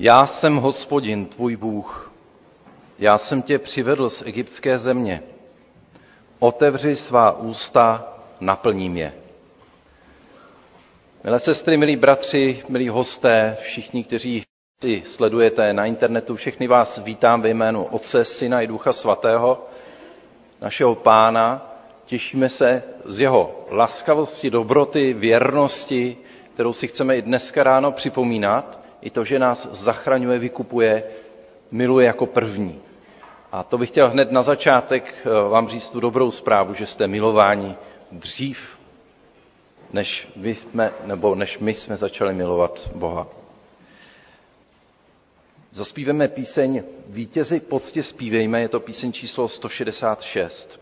Já jsem hospodin, tvůj Bůh. Já jsem tě přivedl z egyptské země. Otevři svá ústa, naplním je. Milé sestry, milí bratři, milí hosté, všichni, kteří si sledujete na internetu, všechny vás vítám ve jménu Otce, Syna i Ducha Svatého, našeho Pána. Těšíme se z jeho laskavosti, dobroty, věrnosti, kterou si chceme i dneska ráno připomínat, i to, že nás zachraňuje, vykupuje, miluje jako první. A to bych chtěl hned na začátek eh, vám říct tu dobrou zprávu, že jste milováni dřív, než my jsme, nebo než my jsme začali milovat Boha. Zaspíveme píseň Vítězi poctě zpívejme, je to píseň číslo 166.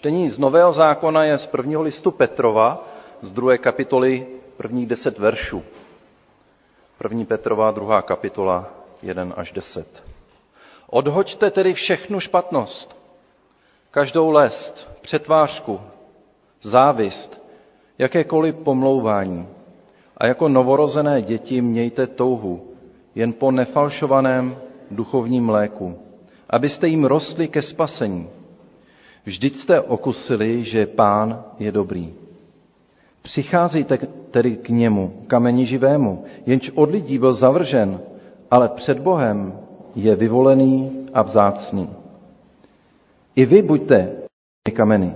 Čtení z Nového zákona je z prvního listu Petrova, z druhé kapitoly prvních deset veršů. První Petrova, druhá kapitola, 1 až 10. Odhoďte tedy všechnu špatnost, každou lest, přetvářku, závist, jakékoliv pomlouvání a jako novorozené děti mějte touhu jen po nefalšovaném duchovním mléku, abyste jim rostli ke spasení Vždyť jste okusili, že pán je dobrý. Přicházejte tedy k němu, kameni živému, jenž od lidí byl zavržen, ale před Bohem je vyvolený a vzácný. I vy buďte kameny,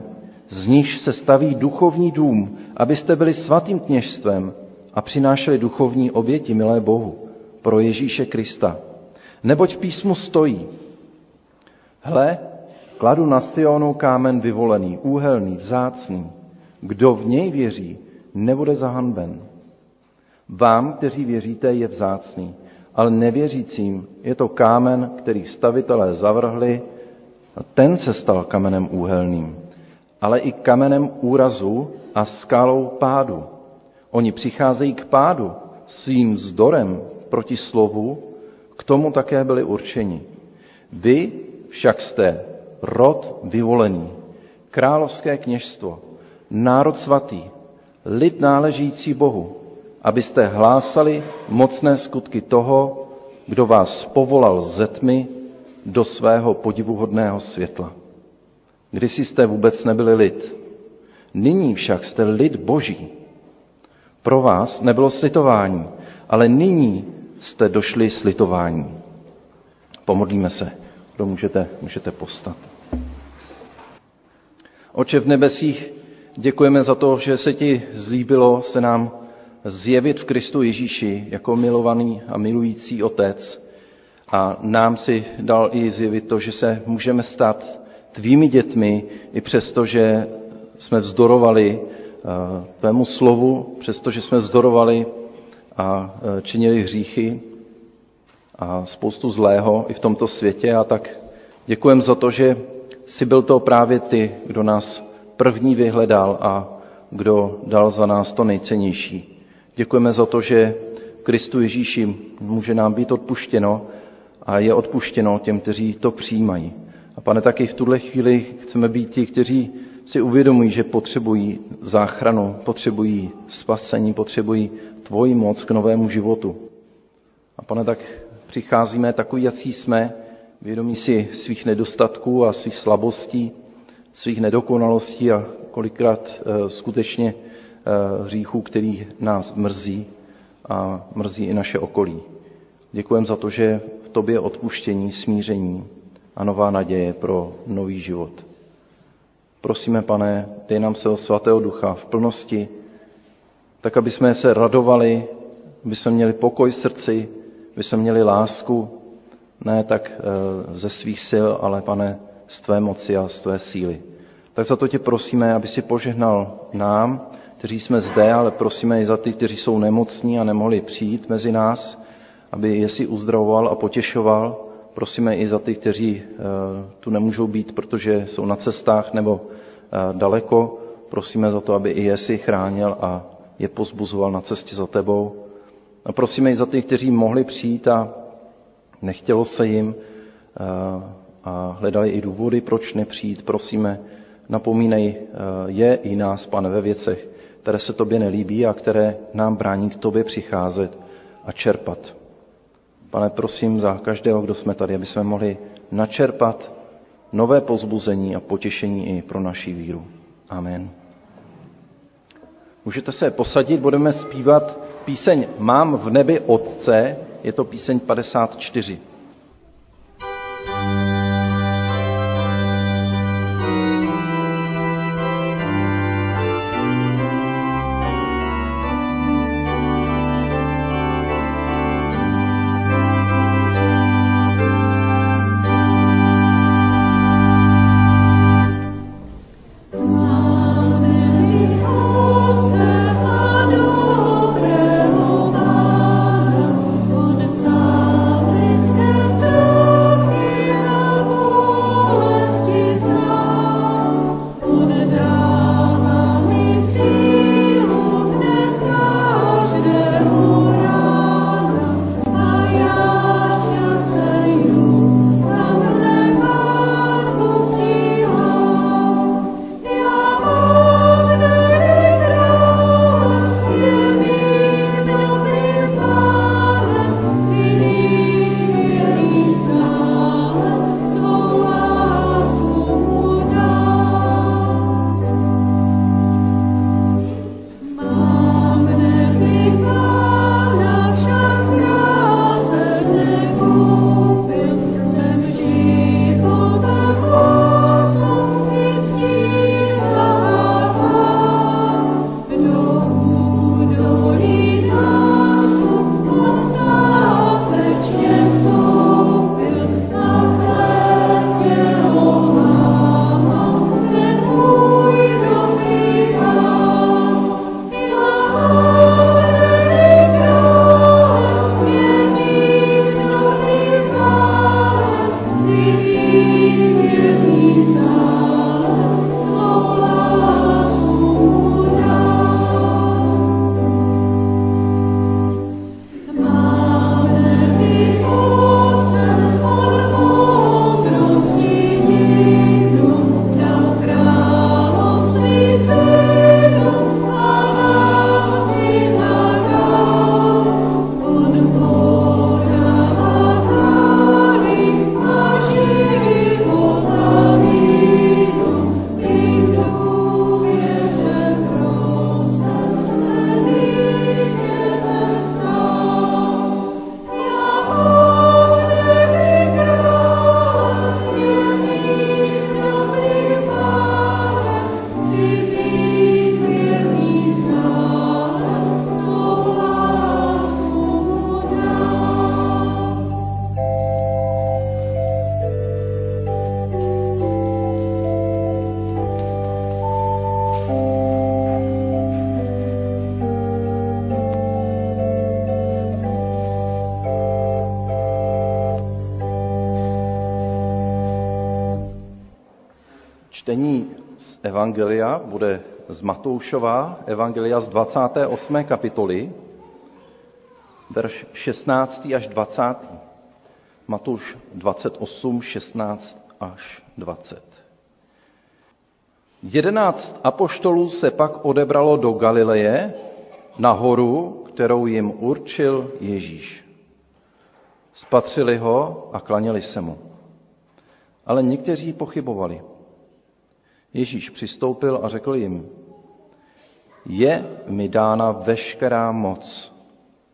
z níž se staví duchovní dům, abyste byli svatým kněžstvem a přinášeli duchovní oběti, milé Bohu, pro Ježíše Krista. Neboť v písmu stojí, hle, kladu na Sionu kámen vyvolený, úhelný, vzácný. Kdo v něj věří, nebude zahanben. Vám, kteří věříte, je vzácný, ale nevěřícím je to kámen, který stavitelé zavrhli, a ten se stal kamenem úhelným, ale i kamenem úrazu a skálou pádu. Oni přicházejí k pádu svým vzdorem proti slovu, k tomu také byli určeni. Vy však jste rod vyvolený, královské kněžstvo, národ svatý, lid náležící Bohu, abyste hlásali mocné skutky toho, kdo vás povolal ze tmy do svého podivuhodného světla. Kdysi jste vůbec nebyli lid, nyní však jste lid boží. Pro vás nebylo slitování, ale nyní jste došli slitování. Pomodlíme se, kdo můžete, můžete postat. Oče v nebesích, děkujeme za to, že se ti zlíbilo se nám zjevit v Kristu Ježíši jako milovaný a milující Otec. A nám si dal i zjevit to, že se můžeme stát tvými dětmi, i přesto, že jsme vzdorovali eh, tvému slovu, přestože jsme vzdorovali a eh, činili hříchy a spoustu zlého i v tomto světě. A tak děkujeme za to, že jsi byl to právě ty, kdo nás první vyhledal a kdo dal za nás to nejcennější. Děkujeme za to, že Kristu Ježíši může nám být odpuštěno a je odpuštěno těm, kteří to přijímají. A pane, taky v tuhle chvíli chceme být ti, kteří si uvědomují, že potřebují záchranu, potřebují spasení, potřebují tvoji moc k novému životu. A pane, tak přicházíme takový, jací jsme, vědomí si svých nedostatků a svých slabostí, svých nedokonalostí a kolikrát e, skutečně e, hříchů, který nás mrzí a mrzí i naše okolí. Děkujeme za to, že v tobě odpuštění, smíření a nová naděje pro nový život. Prosíme, pane, dej nám se o svatého ducha v plnosti, tak aby jsme se radovali, aby jsme měli pokoj v srdci, aby jsme měli lásku, ne tak eh, ze svých sil, ale pane, z tvé moci a z tvé síly. Tak za to tě prosíme, aby si požehnal nám, kteří jsme zde, ale prosíme i za ty, kteří jsou nemocní a nemohli přijít mezi nás, aby je si uzdravoval a potěšoval. Prosíme i za ty, kteří eh, tu nemůžou být, protože jsou na cestách nebo eh, daleko. Prosíme za to, aby i je si chránil a je pozbuzoval na cestě za tebou. A prosíme i za ty, kteří mohli přijít a nechtělo se jim eh, a hledali i důvody, proč nepřijít. Prosíme, napomínej je i nás, pane, ve věcech, které se tobě nelíbí a které nám brání k tobě přicházet a čerpat. Pane, prosím za každého, kdo jsme tady, aby jsme mohli načerpat nové pozbuzení a potěšení i pro naši víru. Amen. Můžete se posadit, budeme zpívat píseň Mám v nebi Otce, je to píseň 54. Evangelia bude z Matoušova, Evangelia z 28. kapitoly, verš 16. až 20. Matouš 28, 16 až 20. Jedenáct apoštolů se pak odebralo do Galileje na horu, kterou jim určil Ježíš. Spatřili ho a klaněli se mu. Ale někteří pochybovali. Ježíš přistoupil a řekl jim, je mi dána veškerá moc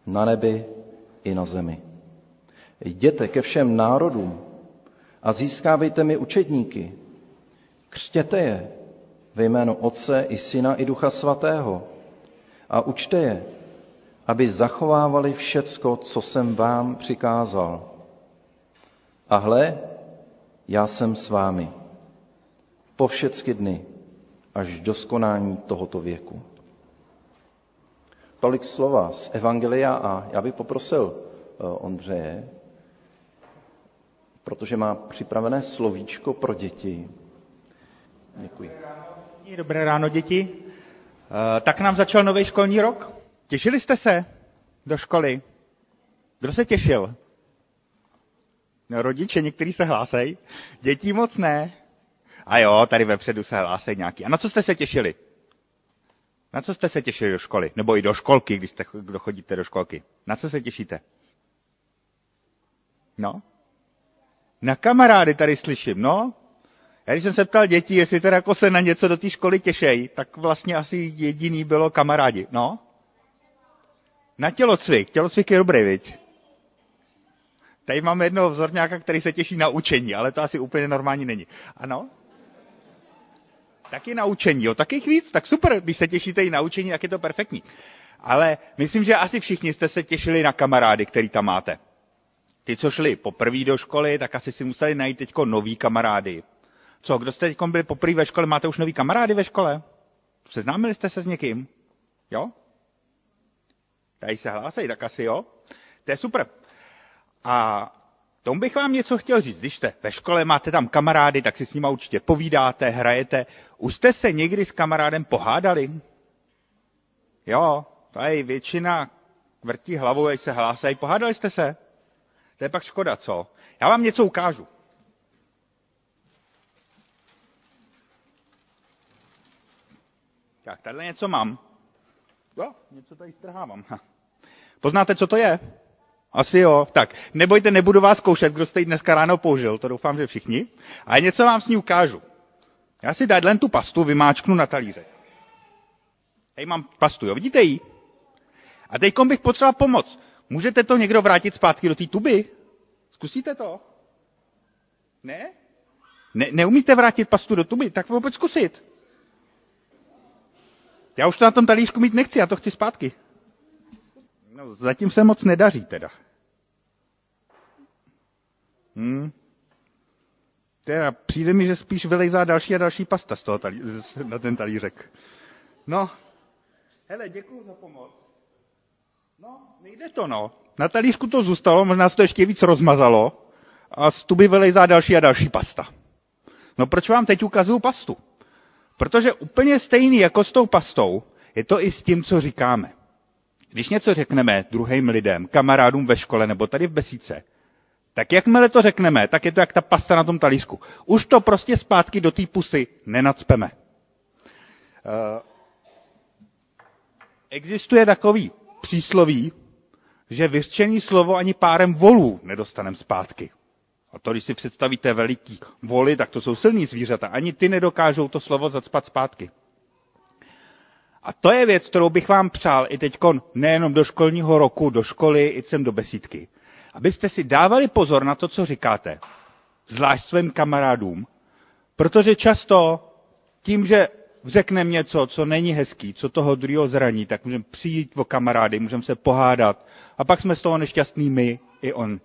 na nebi i na zemi. Jděte ke všem národům a získávejte mi učedníky. Křtěte je ve jménu Otce i Syna i Ducha Svatého a učte je, aby zachovávali všecko, co jsem vám přikázal. A hle, já jsem s vámi po všechny dny až do skonání tohoto věku. Tolik slova z Evangelia a já bych poprosil eh, Ondřeje, protože má připravené slovíčko pro děti. Děkuji. Dobré ráno, děti. Eh, tak nám začal nový školní rok. Těšili jste se do školy? Kdo se těšil? No, rodiče, někteří se hlásejí. Dětí moc ne. A jo, tady vepředu se hlásejí nějaký. A na co jste se těšili? Na co jste se těšili do školy? Nebo i do školky, když jste, kdo chodíte do školky? Na co se těšíte? No? Na kamarády tady slyším, no? Já když jsem se ptal dětí, jestli teda jako se na něco do té školy těšej, tak vlastně asi jediný bylo kamarádi. No? Na tělocvik. Tělocvik je dobrý, viď? Tady máme jednoho vzorňáka, který se těší na učení, ale to asi úplně normální není. Ano? Taky na učení, jo, taky víc, tak super, když se těšíte i na učení, tak je to perfektní. Ale myslím, že asi všichni jste se těšili na kamarády, který tam máte. Ty, co šli poprvé do školy, tak asi si museli najít teďko nový kamarády. Co, kdo jste teď byli poprvé ve škole, máte už nový kamarády ve škole? Seznámili jste se s někým? Jo? Tady se hlásej, tak asi jo. To je super. A tomu bych vám něco chtěl říct. Když jste ve škole, máte tam kamarády, tak si s nimi určitě povídáte, hrajete. Už jste se někdy s kamarádem pohádali? Jo, tady většina vrtí hlavou, až se hlásají. Pohádali jste se? To je pak škoda, co? Já vám něco ukážu. Tak, tady něco mám. Jo, něco tady strhávám. Poznáte, co to je? Asi jo. Tak, nebojte, nebudu vás zkoušet, kdo jste ji dneska ráno použil, to doufám, že všichni. Ale něco vám s ní ukážu. Já si len tu pastu vymáčknu na talíře. Tady mám pastu, jo, vidíte ji? A teď bych potřeboval pomoc. Můžete to někdo vrátit zpátky do té tuby? Zkusíte to? Ne? ne? Neumíte vrátit pastu do tuby? Tak pojď zkusit. Já už to na tom talířku mít nechci, já to chci zpátky. No, zatím se moc nedaří teda. Hmm. Teda přijde mi, že spíš vylejzá další a další pasta z toho talí, na ten talířek. No, hele, děkuji za pomoc. No, nejde to, no. Na talířku to zůstalo, možná se to ještě víc rozmazalo a z tuby vylejzá další a další pasta. No proč vám teď ukazuju pastu? Protože úplně stejný jako s tou pastou je to i s tím, co říkáme. Když něco řekneme druhým lidem, kamarádům ve škole nebo tady v besíce, tak jakmile to řekneme, tak je to jak ta pasta na tom talířku. Už to prostě zpátky do té pusy nenacpeme. Uh, existuje takový přísloví, že vyřčený slovo ani párem volů nedostaneme zpátky. A to, když si představíte veliký voly, tak to jsou silní zvířata. Ani ty nedokážou to slovo zacpat zpátky. A to je věc, kterou bych vám přál i teď nejenom do školního roku, do školy, i sem do besídky. Abyste si dávali pozor na to, co říkáte. Zvlášť svým kamarádům. Protože často tím, že řekneme něco, co není hezký, co toho druhého zraní, tak můžeme přijít o kamarády, můžeme se pohádat a pak jsme z toho nešťastní my i on.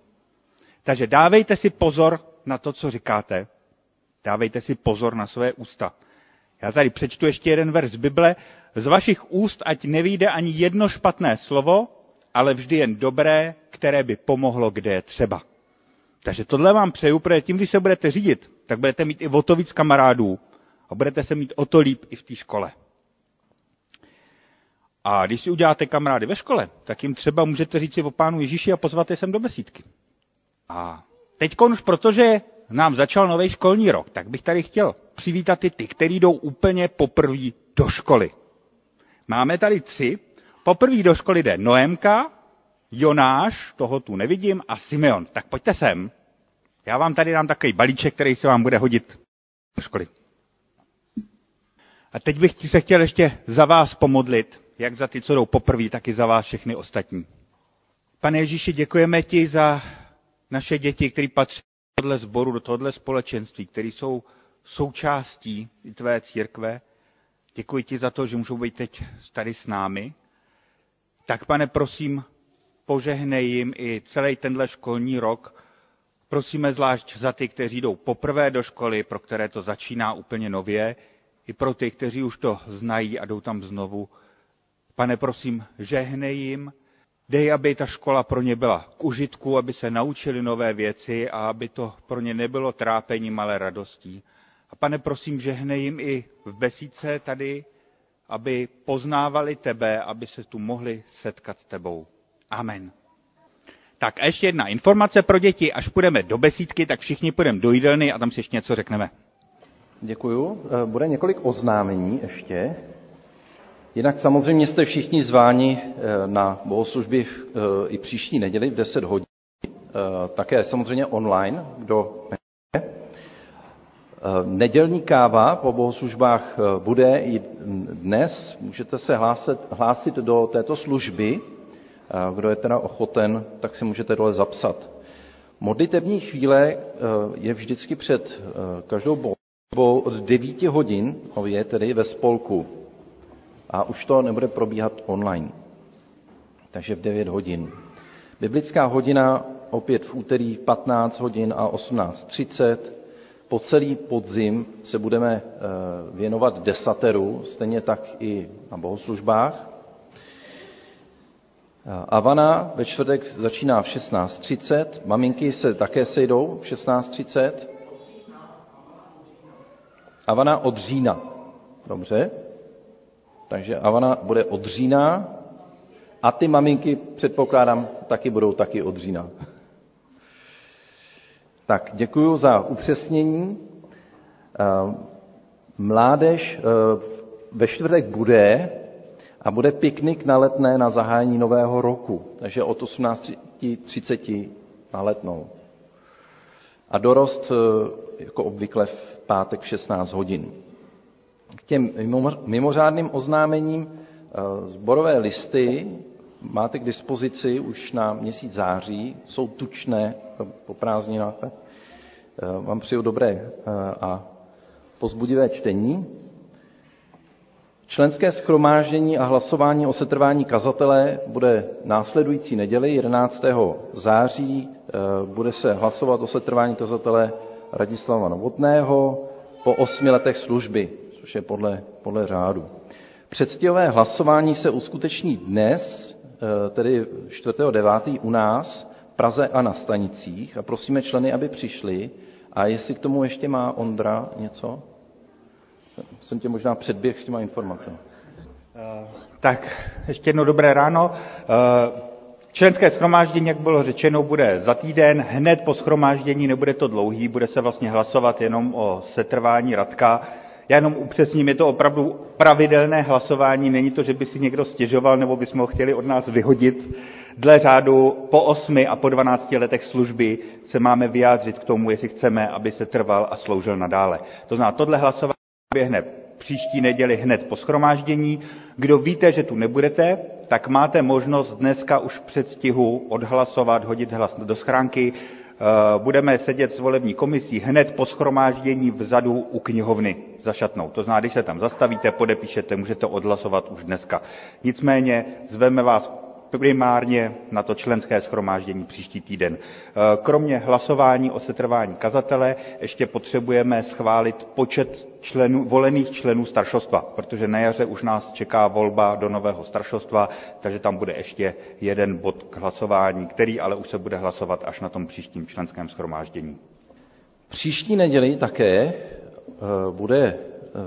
Takže dávejte si pozor na to, co říkáte. Dávejte si pozor na své ústa. Já tady přečtu ještě jeden verš z Bible. Z vašich úst ať nevíde ani jedno špatné slovo, ale vždy jen dobré, které by pomohlo, kde je třeba. Takže tohle vám přeju, protože tím, když se budete řídit, tak budete mít i o to víc kamarádů A budete se mít o to líp i v té škole. A když si uděláte kamarády ve škole, tak jim třeba můžete říct si o pánu Ježíši a pozvat je sem do besídky. A teď už, protože nám začal nový školní rok, tak bych tady chtěl přivítat i ty, kteří jdou úplně poprvé do školy. Máme tady tři. Poprvé do školy jde Noemka, Jonáš, toho tu nevidím, a Simeon. Tak pojďte sem. Já vám tady dám takový balíček, který se vám bude hodit do školy. A teď bych se chtěl ještě za vás pomodlit, jak za ty, co jdou poprvé, tak i za vás všechny ostatní. Pane Ježíši, děkujeme ti za naše děti, které patří do tohle sboru, do tohle společenství, které jsou součástí tvé církve. Děkuji ti za to, že můžou být teď tady s námi. Tak, pane, prosím, požehnej jim i celý tenhle školní rok. Prosíme zvlášť za ty, kteří jdou poprvé do školy, pro které to začíná úplně nově, i pro ty, kteří už to znají a jdou tam znovu. Pane, prosím, žehnej jim, dej, aby ta škola pro ně byla k užitku, aby se naučili nové věci a aby to pro ně nebylo trápením, ale radostí. Pane, prosím, žehnej jim i v besíce tady, aby poznávali tebe, aby se tu mohli setkat s tebou. Amen. Tak a ještě jedna informace pro děti. Až půjdeme do besídky, tak všichni půjdeme do jídelny a tam si ještě něco řekneme. Děkuju. Eh, bude několik oznámení ještě. Jinak samozřejmě jste všichni zváni eh, na bohoslužby eh, i příští neděli v 10 hodin. Také samozřejmě online, kdo Nedělní káva po bohoslužbách bude i dnes. Můžete se hlásit, hlásit do této služby kdo je teda ochoten, tak si můžete dole zapsat. Modlitební chvíle eh, je vždycky před eh, každou bohou od 9 hodin, je tedy ve spolku. A už to nebude probíhat online. Takže v 9 hodin. Biblická hodina opět v úterý 15 hodin a 18.30. Po celý podzim se budeme eh, věnovat desateru, stejně tak i na bohoslužbách. Avana ve čtvrtek začíná v 16.30, maminky se také sejdou v 16.30. Avana od října. Dobře. Takže Avana bude od října a ty maminky, předpokládám, taky budou taky od října. Tak, děkuji za upřesnění. Mládež ve čtvrtek bude, a bude piknik na letné na zahájení nového roku, takže od 18.30 na letnou. A dorost eh, jako obvykle v pátek 16 hodin. K těm mimořádným oznámením eh, zborové listy máte k dispozici už na měsíc září, jsou tučné po prázdninách. Eh, vám přeju dobré a pozbudivé čtení. Členské schromáždění a hlasování o setrvání kazatele bude následující neděli 11. září. Eh, bude se hlasovat o setrvání kazatele Radislava Novotného po osmi letech služby, což je podle, podle řádu. Předstihové hlasování se uskuteční dnes, eh, tedy 4.9. u nás v Praze a na stanicích a prosíme členy, aby přišli. A jestli k tomu ještě má Ondra něco? jsem tě možná předběh s těma informacemi. Uh, tak ještě jedno dobré ráno. Uh, členské schromáždění, jak bylo řečeno, bude za týden. Hned po schromáždění nebude to dlouhý, bude se vlastně hlasovat jenom o setrvání Radka. Já jenom upřesním, je to opravdu pravidelné hlasování, není to, že by si někdo stěžoval nebo bychom ho chtěli od nás vyhodit. Dle řádu po osmi a po dvanácti letech služby se máme vyjádřit k tomu, jestli chceme, aby se trval a sloužil nadále. To znamená, tohle hlasování proběhne příští neděli hned po schromáždění. Kdo víte, že tu nebudete, tak máte možnost dneska už v předstihu odhlasovat, hodit hlas do schránky. Eh, budeme sedět s volební komisí hned po schromáždění vzadu u knihovny za šatnou. To znamená, když se tam zastavíte, podepíšete, můžete odhlasovat už dneska. Nicméně zveme vás primárně na to členské schromáždění příští týden. E, kromě hlasování o setrvání kazatele ještě potřebujeme schválit počet členů, volených členů staršostva, protože na jaře už nás čeká volba do nového staršostva, takže tam bude ještě jeden bod k hlasování, který ale už se bude hlasovat až na tom příštím členském schromáždění. Příští neděli také bude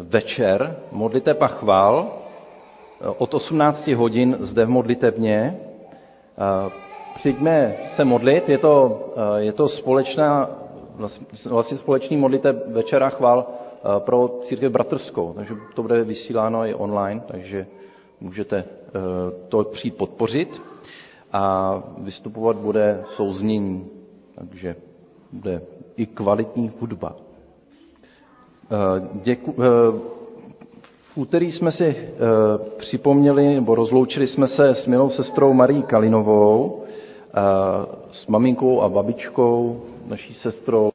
večer modliteb a chval od 18 hodin zde v modlitebně. Přijďme se modlit, je to, je to společná, vlastně společný modliteb večera chval pro církev bratrskou, takže to bude vysíláno i online, takže můžete to přijít podpořit a vystupovat bude souznění, takže bude i kvalitní hudba. Děku, v úterý jsme si připomněli, nebo rozloučili jsme se s milou sestrou Marí Kalinovou, s maminkou a babičkou, naší sestrou.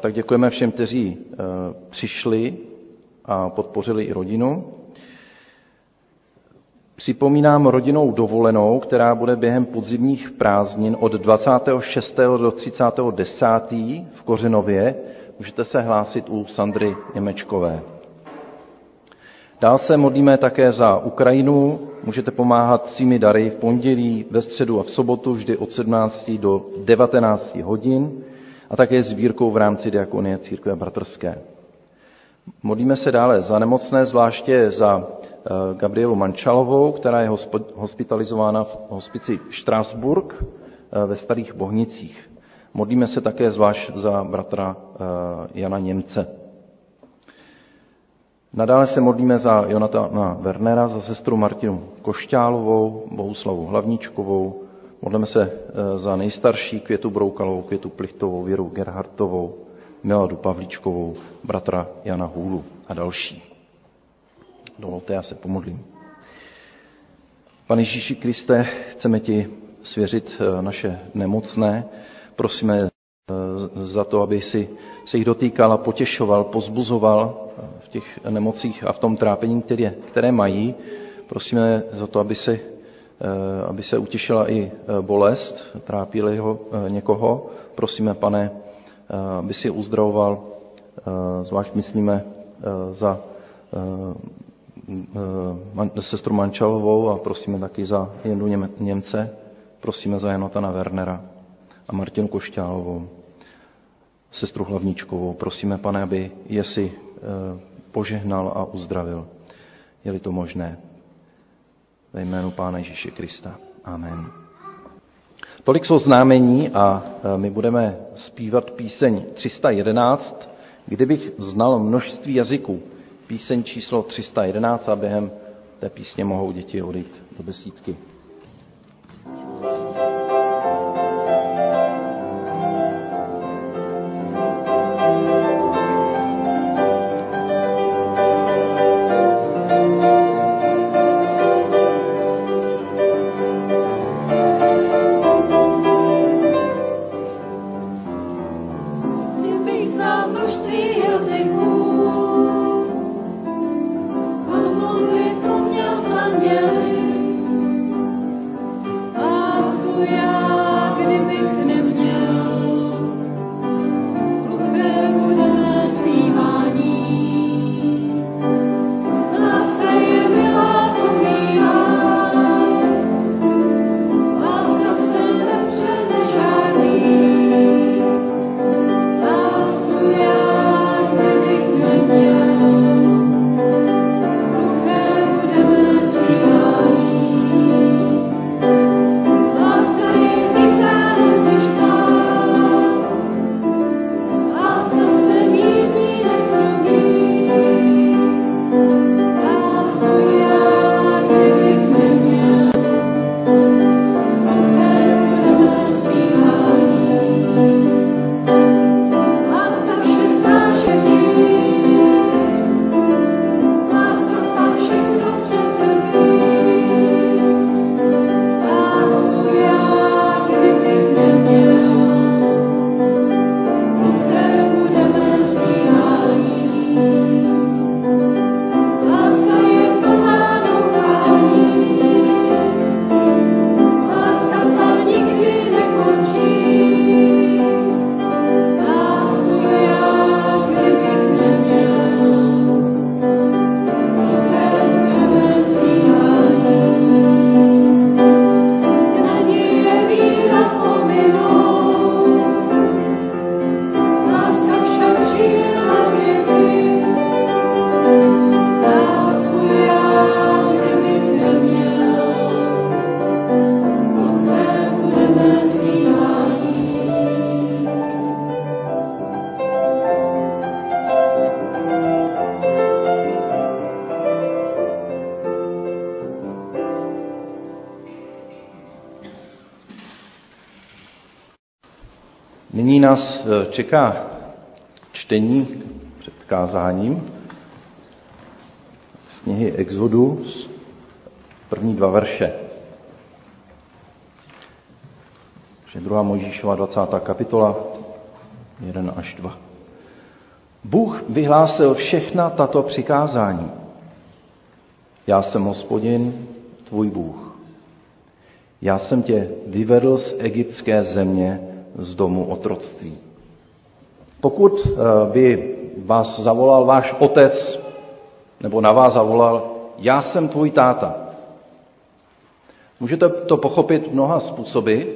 Tak děkujeme všem, kteří přišli a podpořili i rodinu. Připomínám rodinou dovolenou, která bude během podzimních prázdnin od 26. do 30. 10. v Kořenově. Můžete se hlásit u Sandry Němečkové. Dál se modlíme také za Ukrajinu. Můžete pomáhat svými dary v pondělí, ve středu a v sobotu vždy od 17 do 19 hodin a také sbírkou v rámci Diakonie Církve Bratrské. Modlíme se dále za nemocné, zvláště za Gabrielu Mančalovou, která je hospitalizována v hospici Štrásburg ve Starých Bohnicích. Modlíme se také zvlášť za bratra Jana Němce. Nadále se modlíme za Jonatana Wernera, za sestru Martinu Košťálovou, Bohuslavu Hlavničkovou, modlíme se za nejstarší Květu Broukalovou, Květu Plichtovou, Věru Gerhartovou, Miladu Pavlíčkovou, bratra Jana Hůlu a další. Dovolte, já se pomodlím. Pane Ježíši Kriste, chceme ti svěřit naše nemocné. Prosíme za to, aby si se jich dotýkal a potěšoval, pozbuzoval v těch nemocích a v tom trápení, které, které mají. Prosíme za to, aby se, aby se utěšila i bolest, trápili ho někoho. Prosíme, pane, aby si uzdravoval, zvlášť myslíme za sestru Mančalovou a prosíme taky za Jendu Němce, prosíme za Janotana Wernera a Martinu Košťálovou, sestru Hlavničkovou. Prosíme, pane, aby je si požehnal a uzdravil. Je-li to možné. Ve jménu Pána Ježíše Krista. Amen. Tolik jsou známení a my budeme zpívat píseň 311, kdybych znal množství jazyků píseň číslo 311 a během té písně mohou děti odejít do besídky. Nyní nás eh, čeká čtení před kázáním z knihy Exodus, první dva verše. Takže druhá Mojžíšova 20. kapitola, 1 až 2. Bůh vyhlásil všechna tato přikázání. Já jsem hospodin, tvůj Bůh. Já jsem tě vyvedl z egyptské země, z domu otroctví. Pokud eh, by vás zavolal váš otec, nebo na vás zavolal, já jsem tvůj táta. Můžete to pochopit mnoha způsoby. Eh,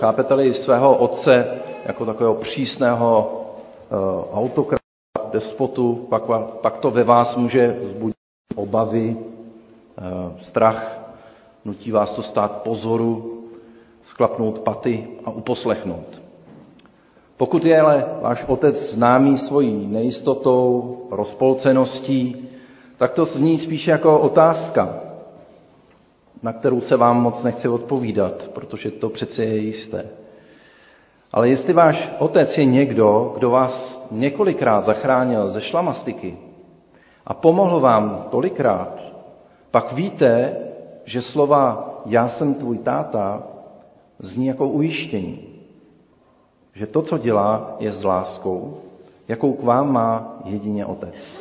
chápete-li svého otce jako takového přísného eh, autokrata, despotu, pak, pak to ve vás může vzbudit obavy, strach, nutí vás to stát pozoru, sklapnout paty a uposlechnout. Pokud je ale váš otec známý svojí nejistotou, rozpolceností, tak to zní spíše jako otázka, na kterou se vám moc nechci odpovídat, protože to přece je jisté. Ale jestli váš otec je někdo, kdo vás několikrát zachránil ze šlamastiky a pomohl vám tolikrát, pak víte, že slova já jsem tvůj táta zní jako ujištění, že to, co dělá, je s láskou, jakou k vám má jedině Otec.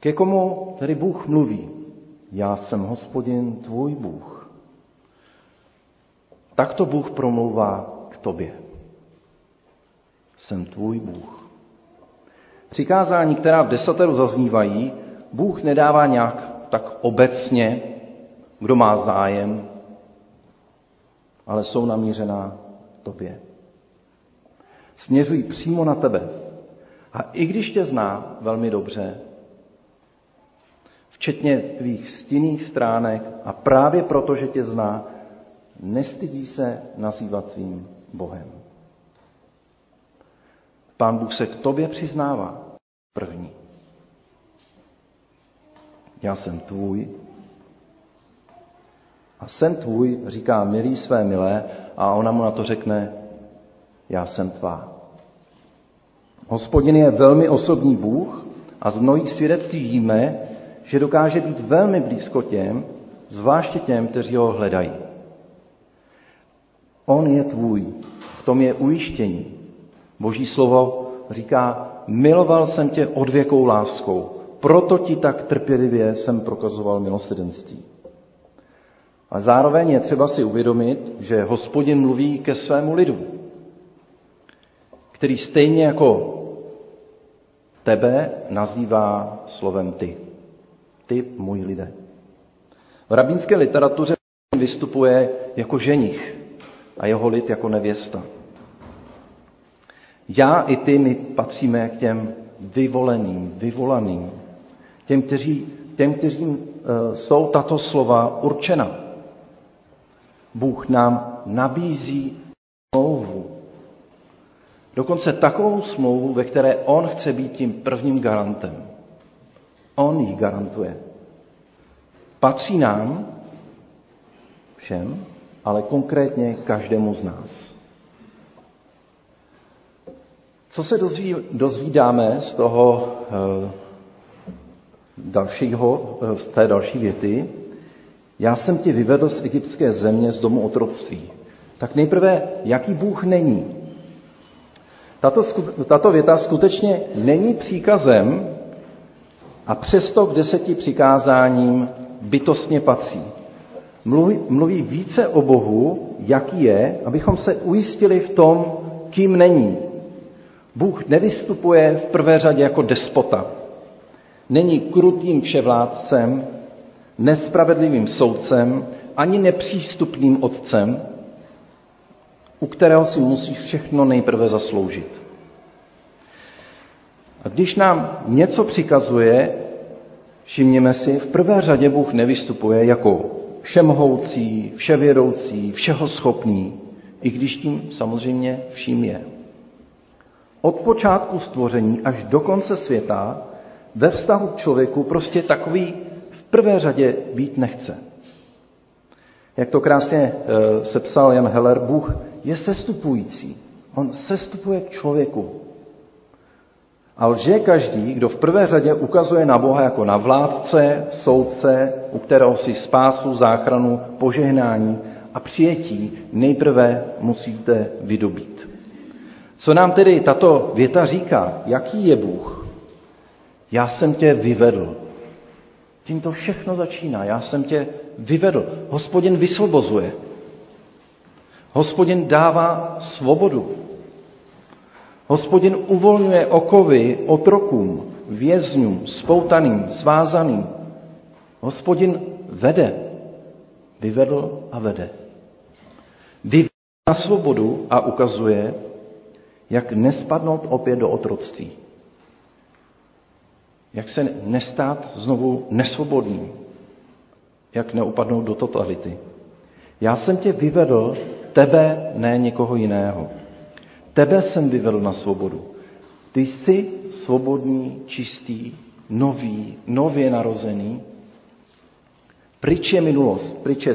Ke komu tedy Bůh mluví? Já jsem hospodin, tvůj Bůh. Takto Bůh promlouvá k tobě. Jsem tvůj Bůh. Přikázání, která v desateru zaznívají, Bůh nedává nějak tak obecně, kdo má zájem, ale jsou namířená tobě. Směřují přímo na tebe. A i když tě zná velmi dobře, včetně tvých stinných stránek a právě proto, že tě zná, nestydí se nazývat tvým Bohem. Pán Bůh se k tobě přiznává první. Já jsem tvůj a jsem tvůj, říká milý své milé, a ona mu na to řekne, já jsem tvá. Hospodin je velmi osobní Bůh a z mnohých svědectví víme, že dokáže být velmi blízko těm, zvláště těm, kteří ho hledají. On je tvůj, v tom je ujištění. Boží slovo říká, miloval jsem tě odvěkou láskou, proto ti tak trpělivě jsem prokazoval milosedenství. Ale zároveň je třeba si uvědomit, že hospodin mluví ke svému lidu, který stejně jako tebe nazývá slovem ty. Ty, můj lidé. V rabínské literatuře vystupuje jako ženich a jeho lid jako nevěsta. Já i ty my patříme k těm vyvoleným, vyvolaným, těm, kteří, těm, kteřím e, jsou tato slova určena. Bůh nám nabízí smlouvu. Dokonce takovou smlouvu, ve které On chce být tím prvním garantem. On ji garantuje. Patří nám, všem, ale konkrétně každému z nás. Co se dozví, dozvídáme z toho e, dalšího, eh, z té další věty? Já jsem ti vyvedl z egyptské země, z domu otroctví. Tak nejprve, jaký Bůh není? Tato, tato věta skutečně není příkazem a přesto k deseti přikázáním bytostně patří. Mluví, mluví více o Bohu, jaký je, abychom se ujistili v tom, kým není. Bůh nevystupuje v prvé řadě jako despota. Není krutým vševládcem, nespravedlivým soudcem, ani nepřístupným otcem, u kterého si musíš všechno nejprve zasloužit. A když nám něco přikazuje, všimněme si, v prvé řadě Bůh nevystupuje jako všemohoucí, vševědoucí, všehoschopný, i když tím samozřejmě vším je. Od počátku stvoření až do konce světa ve vztahu k člověku prostě takový prvé řadě být nechce. Jak to krásně e, sepsal Jan Heller, Bůh je sestupující. On sestupuje k člověku. A lže každý, kdo v prvé řadě ukazuje na Boha jako na vládce, soudce, u kterého si spásu, záchranu, požehnání a přijetí nejprve musíte vydobít. Co nám tedy tato věta říká? Jaký je Bůh? Já jsem tě vyvedl. Tím to všechno začíná. Já jsem tě vyvedl. Hospodin vysvobozuje. Hospodin dává svobodu. Hospodin uvolňuje okovy otrokům, vězňům, spoutaným, svázaným. Hospodin vede. Vyvedl a vede. Vyvedl na svobodu a ukazuje, jak nespadnout opět do otroctví. Jak se nestát znovu nesvobodným. Jak neupadnout do totality. Já jsem tě vyvedl, tebe, ne někoho jiného. Tebe jsem vyvedl na svobodu. Ty jsi svobodný, čistý, nový, nově narozený. Pryč je minulost, pryč, je,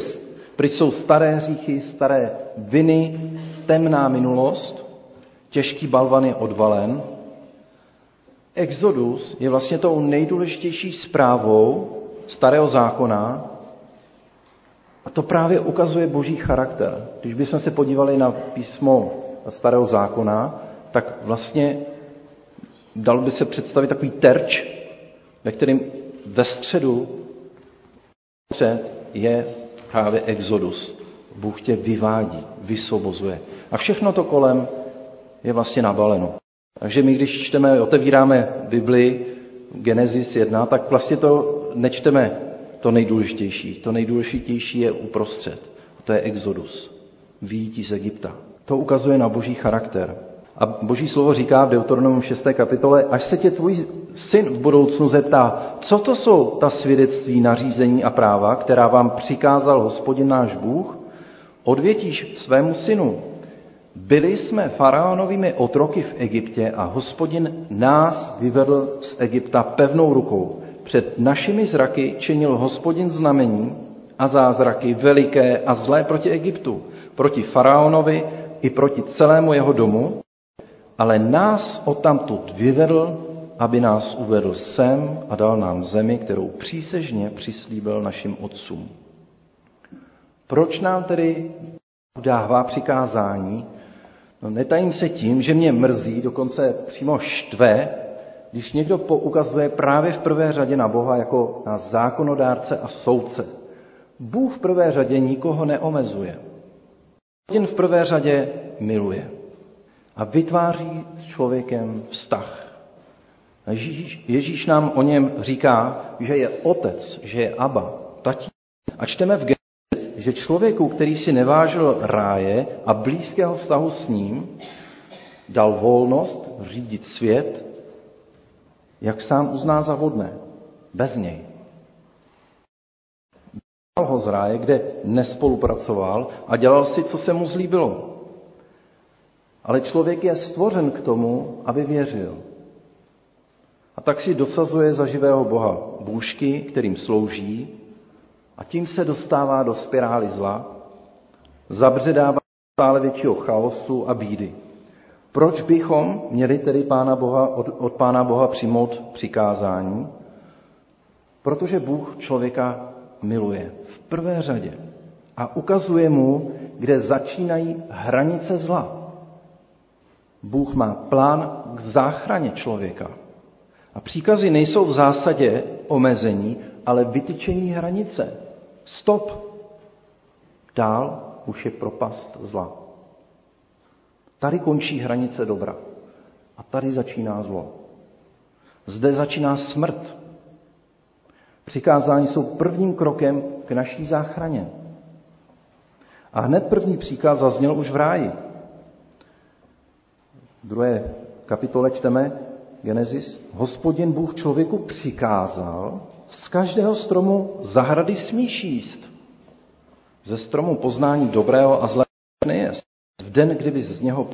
pryč jsou staré hříchy, staré viny, temná minulost, těžký balvan je odvalen. Exodus je vlastně tou nejdůležitější zprávou starého zákona a to právě ukazuje boží charakter. Když bychom se podívali na písmo starého zákona, tak vlastně dal by se představit takový terč, ve kterém ve středu je právě exodus. Bůh tě vyvádí, vysvobozuje. A všechno to kolem je vlastně nabaleno. Takže my, když čteme, otevíráme Bibli, Genesis 1, tak vlastně to nečteme to nejdůležitější. To nejdůležitější je uprostřed. To je exodus. Výjítí z Egypta. To ukazuje na boží charakter. A boží slovo říká v Deuteronomium 6. kapitole, až se tě tvůj syn v budoucnu zeptá, co to jsou ta svědectví, nařízení a práva, která vám přikázal hospodin náš Bůh, odvětíš svému synu, byli jsme faraonovými otroky v Egyptě a hospodin nás vyvedl z Egypta pevnou rukou. Před našimi zraky činil hospodin znamení a zázraky veliké a zlé proti Egyptu, proti faraonovi i proti celému jeho domu, ale nás odtamtud vyvedl, aby nás uvedl sem a dal nám zemi, kterou přísežně přislíbil našim otcům. Proč nám tedy dává přikázání? No, netajím se tím, že mě mrzí, dokonce přímo štve, když někdo poukazuje právě v prvé řadě na Boha jako na zákonodárce a soudce. Bůh v prvé řadě nikoho neomezuje. Jen v prvé řadě miluje a vytváří s člověkem vztah. Ježíš, Ježíš nám o něm říká, že je otec, že je Abba, tatí. A čteme v že člověku, který si nevážil ráje a blízkého vztahu s ním, dal volnost řídit svět, jak sám uzná za vodné, bez něj ho z ráje, kde nespolupracoval a dělal si, co se mu zlíbilo. Ale člověk je stvořen k tomu, aby věřil. A tak si dosazuje za živého Boha bůžky, kterým slouží, a tím se dostává do spirály zla, zabředává stále většího chaosu a bídy. Proč bychom měli tedy Pána Boha, od, od Pána Boha přijmout přikázání? Protože Bůh člověka miluje prvé řadě a ukazuje mu, kde začínají hranice zla. Bůh má plán k záchraně člověka. A příkazy nejsou v zásadě omezení, ale vytyčení hranice. Stop. Dál už je propast zla. Tady končí hranice dobra. A tady začíná zlo. Zde začíná smrt. Přikázání jsou prvním krokem k naší záchraně. A hned první příkaz zazněl už v ráji. V druhé kapitole čteme Genesis. Hospodin Bůh člověku přikázal z každého stromu zahrady smíš jíst. Ze stromu poznání dobrého a zlého nejest. V den, kdyby z něho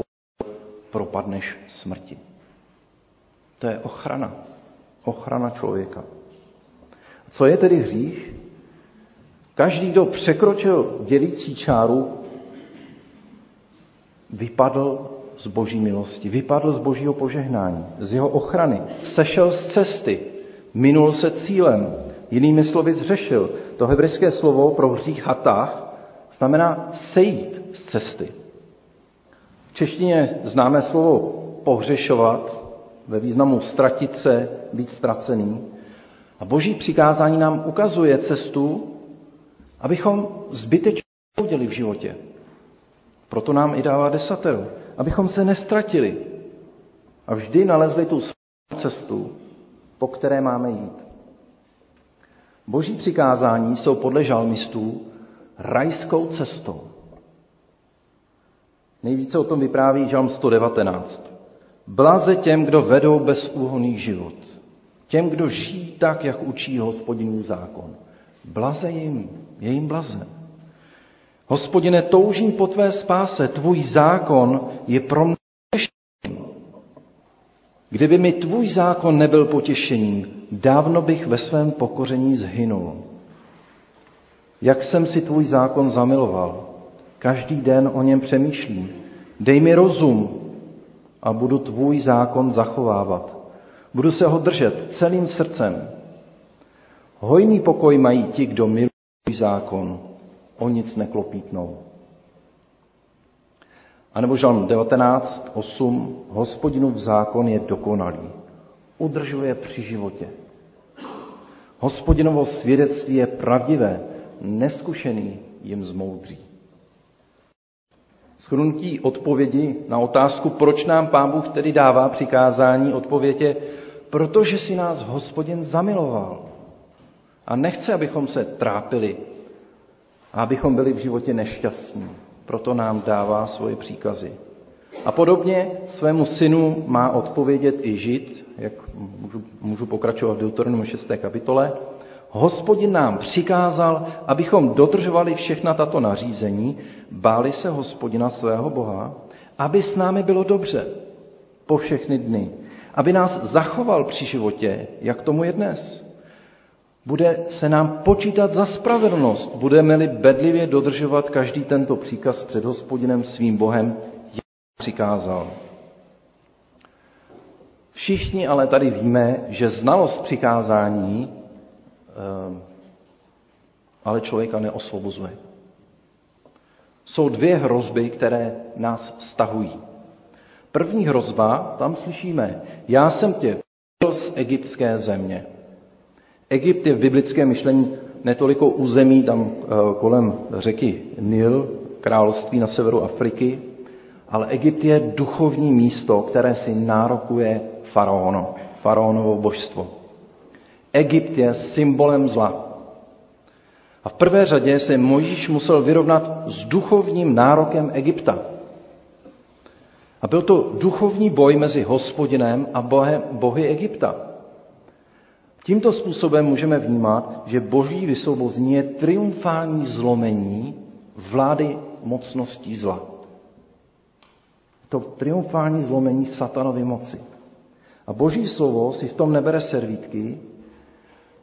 propadneš smrti. To je ochrana. Ochrana člověka. Co je tedy hřích? Každý, kdo překročil dělící čáru, vypadl z boží milosti, vypadl z božího požehnání, z jeho ochrany, sešel z cesty, minul se cílem, jinými slovy zřešil. To hebrejské slovo pro hřích hatách znamená sejít z cesty. V češtině známe slovo pohřešovat, ve významu ztratit se, být ztracený. A boží přikázání nám ukazuje cestu, abychom zbytečně uděli v životě. Proto nám i dává desatero, abychom se nestratili a vždy nalezli tu cestu, po které máme jít. Boží přikázání jsou podle žalmistů rajskou cestou. Nejvíce o tom vypráví žalm 119. Blaze těm, kdo vedou bezúhonný život. Těm, kdo žijí tak, jak učí hospodinův zákon. Blaze jim, je jim blaze. Hospodine, toužím po tvé spáse, tvůj zákon je pro mě. Kdyby mi tvůj zákon nebyl potěšením, dávno bych ve svém pokoření zhynul. Jak jsem si tvůj zákon zamiloval, každý den o něm přemýšlím. Dej mi rozum a budu tvůj zákon zachovávat. Budu se ho držet celým srdcem. Hojný pokoj mají ti, kdo milují zákon o nic neklopítnou. A nebo žalm 19, 8, hospodinův zákon je dokonalý, udržuje při životě. Hospodinovo svědectví je pravdivé, neskušený jim zmoudří. Schrnutí odpovědi na otázku, proč nám Pán Bůh tedy dává přikázání, odpověď je, protože si nás hospodin zamiloval. A nechce, abychom se trápili a abychom byli v životě nešťastní. Proto nám dává svoje příkazy. A podobně svému synu má odpovědět i žid, jak můžu, můžu pokračovat v Deuteronomu 6. kapitole. Hospodin nám přikázal, abychom dodržovali všechna tato nařízení, báli se hospodina svého Boha, aby s námi bylo dobře po všechny dny, aby nás zachoval při životě, jak tomu je dnes bude se nám počítat za spravedlnost, budeme-li bedlivě dodržovat každý tento příkaz před hospodinem svým Bohem, jak přikázal. Všichni ale tady víme, že znalost přikázání eh, ale člověka neosvobozuje. Jsou dvě hrozby, které nás stahují. První hrozba, tam slyšíme, já jsem tě z egyptské země. Egypt je v biblickém myšlení netoliko území tam eh, kolem řeky Nil, království na severu Afriky, ale Egypt je duchovní místo, které si nárokuje faraono, faraonovo božstvo. Egypt je symbolem zla. A v prvé řadě se Mojžíš musel vyrovnat s duchovním nárokem Egypta. A byl to duchovní boj mezi hospodinem a bohem, bohy Egypta. Tímto způsobem můžeme vnímat, že boží vysvobození je triumfální zlomení vlády mocností zla. To triumfální zlomení satanovy moci. A boží slovo si v tom nebere servítky,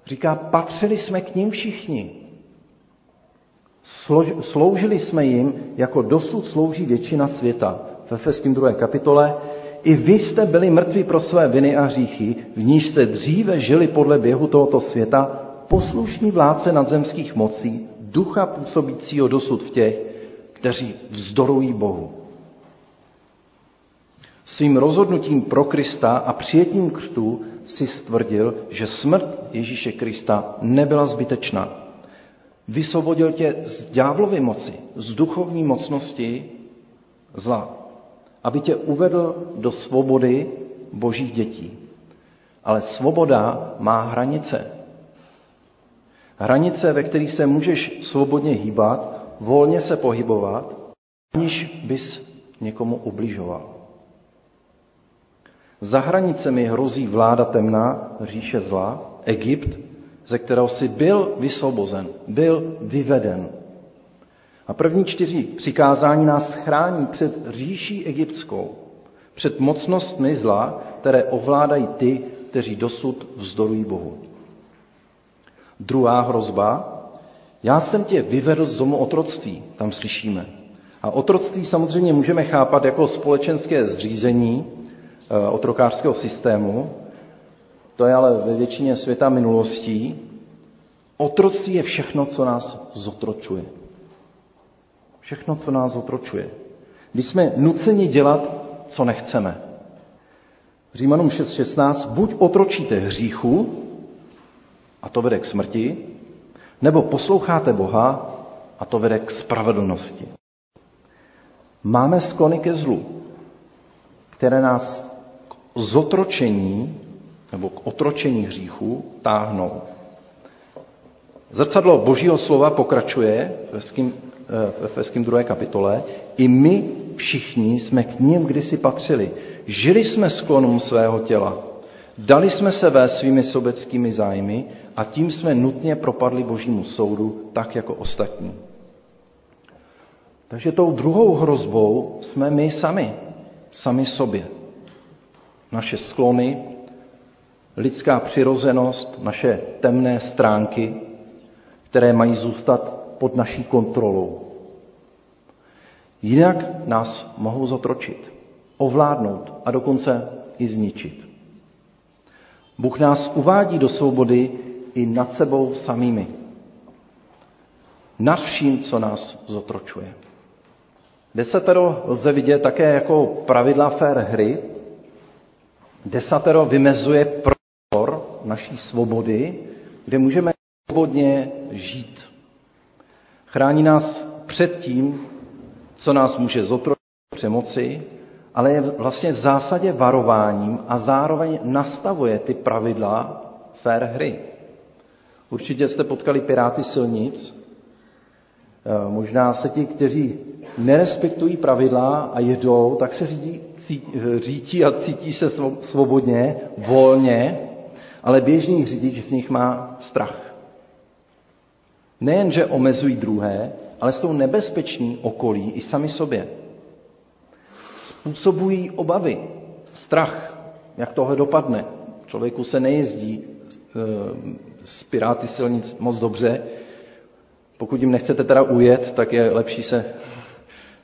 říká, patřili jsme k ním všichni. Sloužili jsme jim, jako dosud slouží většina světa. V Efeským 2. kapitole i vy jste byli mrtví pro své viny a hříchy, v níž jste dříve žili podle běhu tohoto světa, poslušní vládce nadzemských mocí, ducha působícího dosud v těch, kteří vzdorují Bohu. Svým rozhodnutím pro Krista a přijetím křtu si stvrdil, že smrt Ježíše Krista nebyla zbytečná. Vysvobodil tě z ďáblovy moci, z duchovní mocnosti zla aby tě uvedl do svobody božích dětí. Ale svoboda má hranice. Hranice, ve kterých se můžeš svobodně hýbat, volně se pohybovat, aniž bys někomu ubližoval. Za hranicemi hrozí vláda temná, říše zla, Egypt, ze kterého si byl vysvobozen, byl vyveden. A první čtyři přikázání nás chrání před říší egyptskou, před mocnostmi zla, které ovládají ty, kteří dosud vzdorují Bohu. Druhá hrozba Já jsem tě vyvedl z domu otroctví, tam slyšíme. A otroctví samozřejmě můžeme chápat jako společenské zřízení eh, otrokářského systému. To je ale ve většině světa minulostí. Otroctví je všechno, co nás zotročuje. Všechno, co nás zotročuje. Když jsme nuceni dělat, co nechceme. Římanům 6.16, buď otročíte hříchu, a to vede k smrti, nebo posloucháte Boha a to vede k spravedlnosti. Máme sklony ke zlu, které nás k zotročení nebo k otročení hříchu táhnou. Zrcadlo Božího slova pokračuje ve Efeským 2. kapitole. I my všichni jsme k ním kdysi patřili. Žili jsme sklonům svého těla. Dali jsme se ve svými sobeckými zájmy a tím jsme nutně propadli božímu soudu, tak jako ostatní. Takže tou druhou hrozbou jsme my sami, sami sobě. Naše sklony, lidská přirozenost, naše temné stránky, které mají zůstat pod naší kontrolou. Jinak nás mohou zotročit, ovládnout a dokonce i zničit. Bůh nás uvádí do svobody i nad sebou samými. Nad vším, co nás zotročuje. Desatero lze vidět také jako pravidla fér hry. Desatero vymezuje prostor naší svobody, kde můžeme svobodně žít. Chrání nás před tím, co nás může zotročit přemoci, ale je vlastně v zásadě varováním a zároveň nastavuje ty pravidla fér hry. Určitě jste potkali piráty silnic. Eh, možná se ti, kteří nerespektují pravidla a jedou, tak se řídí, řídí a cítí se svobodně, volně, ale běžný řidič z nich má strach. Nejen, že omezují druhé, ale jsou nebezpeční okolí i sami sobě. Způsobují obavy, strach, jak tohle dopadne. Člověku se nejezdí z eh, Piráty silnic moc dobře. Pokud jim nechcete teda ujet, tak je lepší se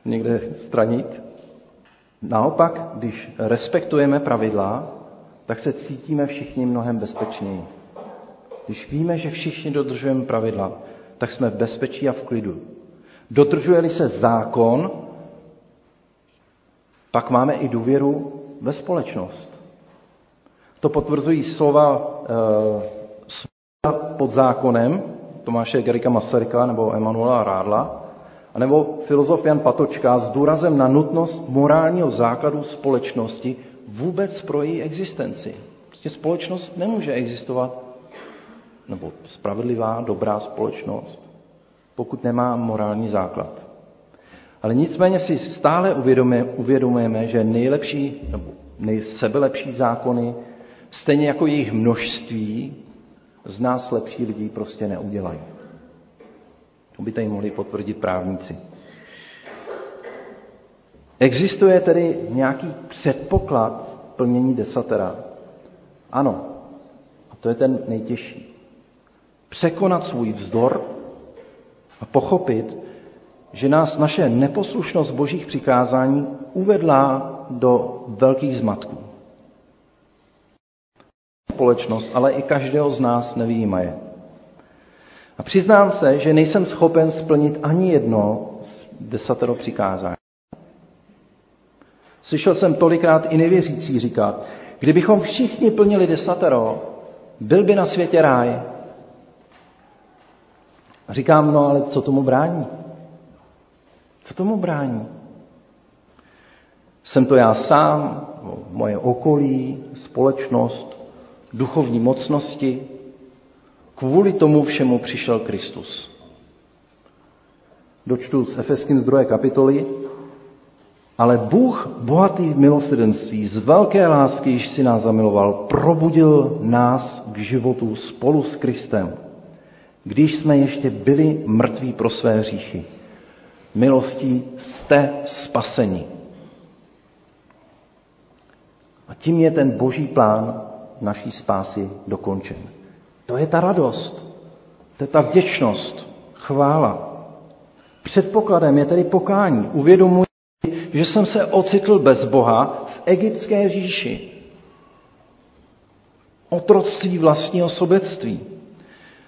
někde stranit. Naopak, když respektujeme pravidla, tak se cítíme všichni mnohem bezpečněji. Když víme, že všichni dodržujeme pravidla, tak jsme v bezpečí a v klidu. Dodržuje-li se zákon, pak máme i důvěru ve společnost. To potvrzují slova e, pod zákonem Tomáše Gerika Masaryka nebo Emanuela Rádla, anebo filozof Jan Patočka s důrazem na nutnost morálního základu společnosti vůbec pro její existenci. Prostě společnost nemůže existovat, nebo spravedlivá, dobrá společnost, pokud nemá morální základ. Ale nicméně si stále uvědomujeme, že nejlepší nebo nejsebelepší zákony stejně jako jejich množství, z nás lepší lidí prostě neudělají. To by tady mohli potvrdit právníci. Existuje tedy nějaký předpoklad plnění desatera? Ano. A to je ten nejtěžší. Překonat svůj vzdor a pochopit, že nás naše neposlušnost božích přikázání uvedla do velkých zmatků společnost, ale i každého z nás nevýjímaje. A přiznám se, že nejsem schopen splnit ani jedno z desatero přikázání. Slyšel jsem tolikrát i nevěřící říkat, kdybychom všichni plnili desatero, byl by na světě ráj. A říkám, no ale co tomu brání? Co tomu brání? Jsem to já sám, moje okolí, společnost, duchovní mocnosti. Kvůli tomu všemu přišel Kristus. Dočtu z Efeským z druhé kapitoly. Ale Bůh, bohatý v milosrdenství, z velké lásky, již si nás zamiloval, probudil nás k životu spolu s Kristem, když jsme ještě byli mrtví pro své hříchy. Milostí jste spaseni. A tím je ten boží plán naší spásy dokončen. To je ta radost, to je ta vděčnost. chvála. Předpokladem je tedy pokání. Uvědomuji, že jsem se ocitl bez Boha v egyptské říši. Otroctví vlastního sobectví.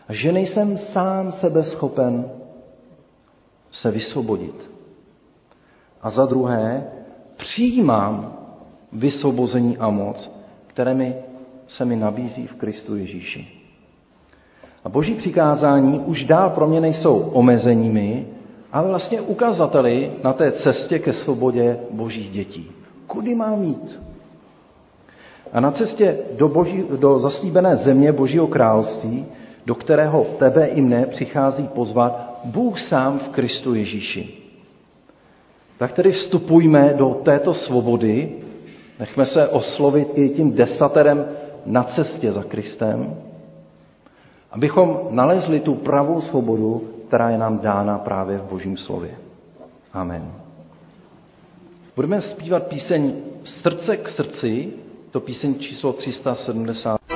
A že nejsem sám sebe schopen se vysvobodit. A za druhé, přijímám vysvobození a moc, které mi, se mi nabízí v Kristu Ježíši. A boží přikázání už dál pro mě nejsou omezeními, ale vlastně ukazateli na té cestě ke svobodě božích dětí. Kudy mám mít? A na cestě do, boží, do zaslíbené země Božího království, do kterého tebe i mne přichází pozvat Bůh sám v Kristu Ježíši. Tak tedy vstupujme do této svobody, nechme se oslovit i tím desaterem na cestě za Kristem, abychom nalezli tu pravou svobodu, která je nám dána právě v Božím slově. Amen. Budeme zpívat píseň Srdce k srdci, to píseň číslo 370.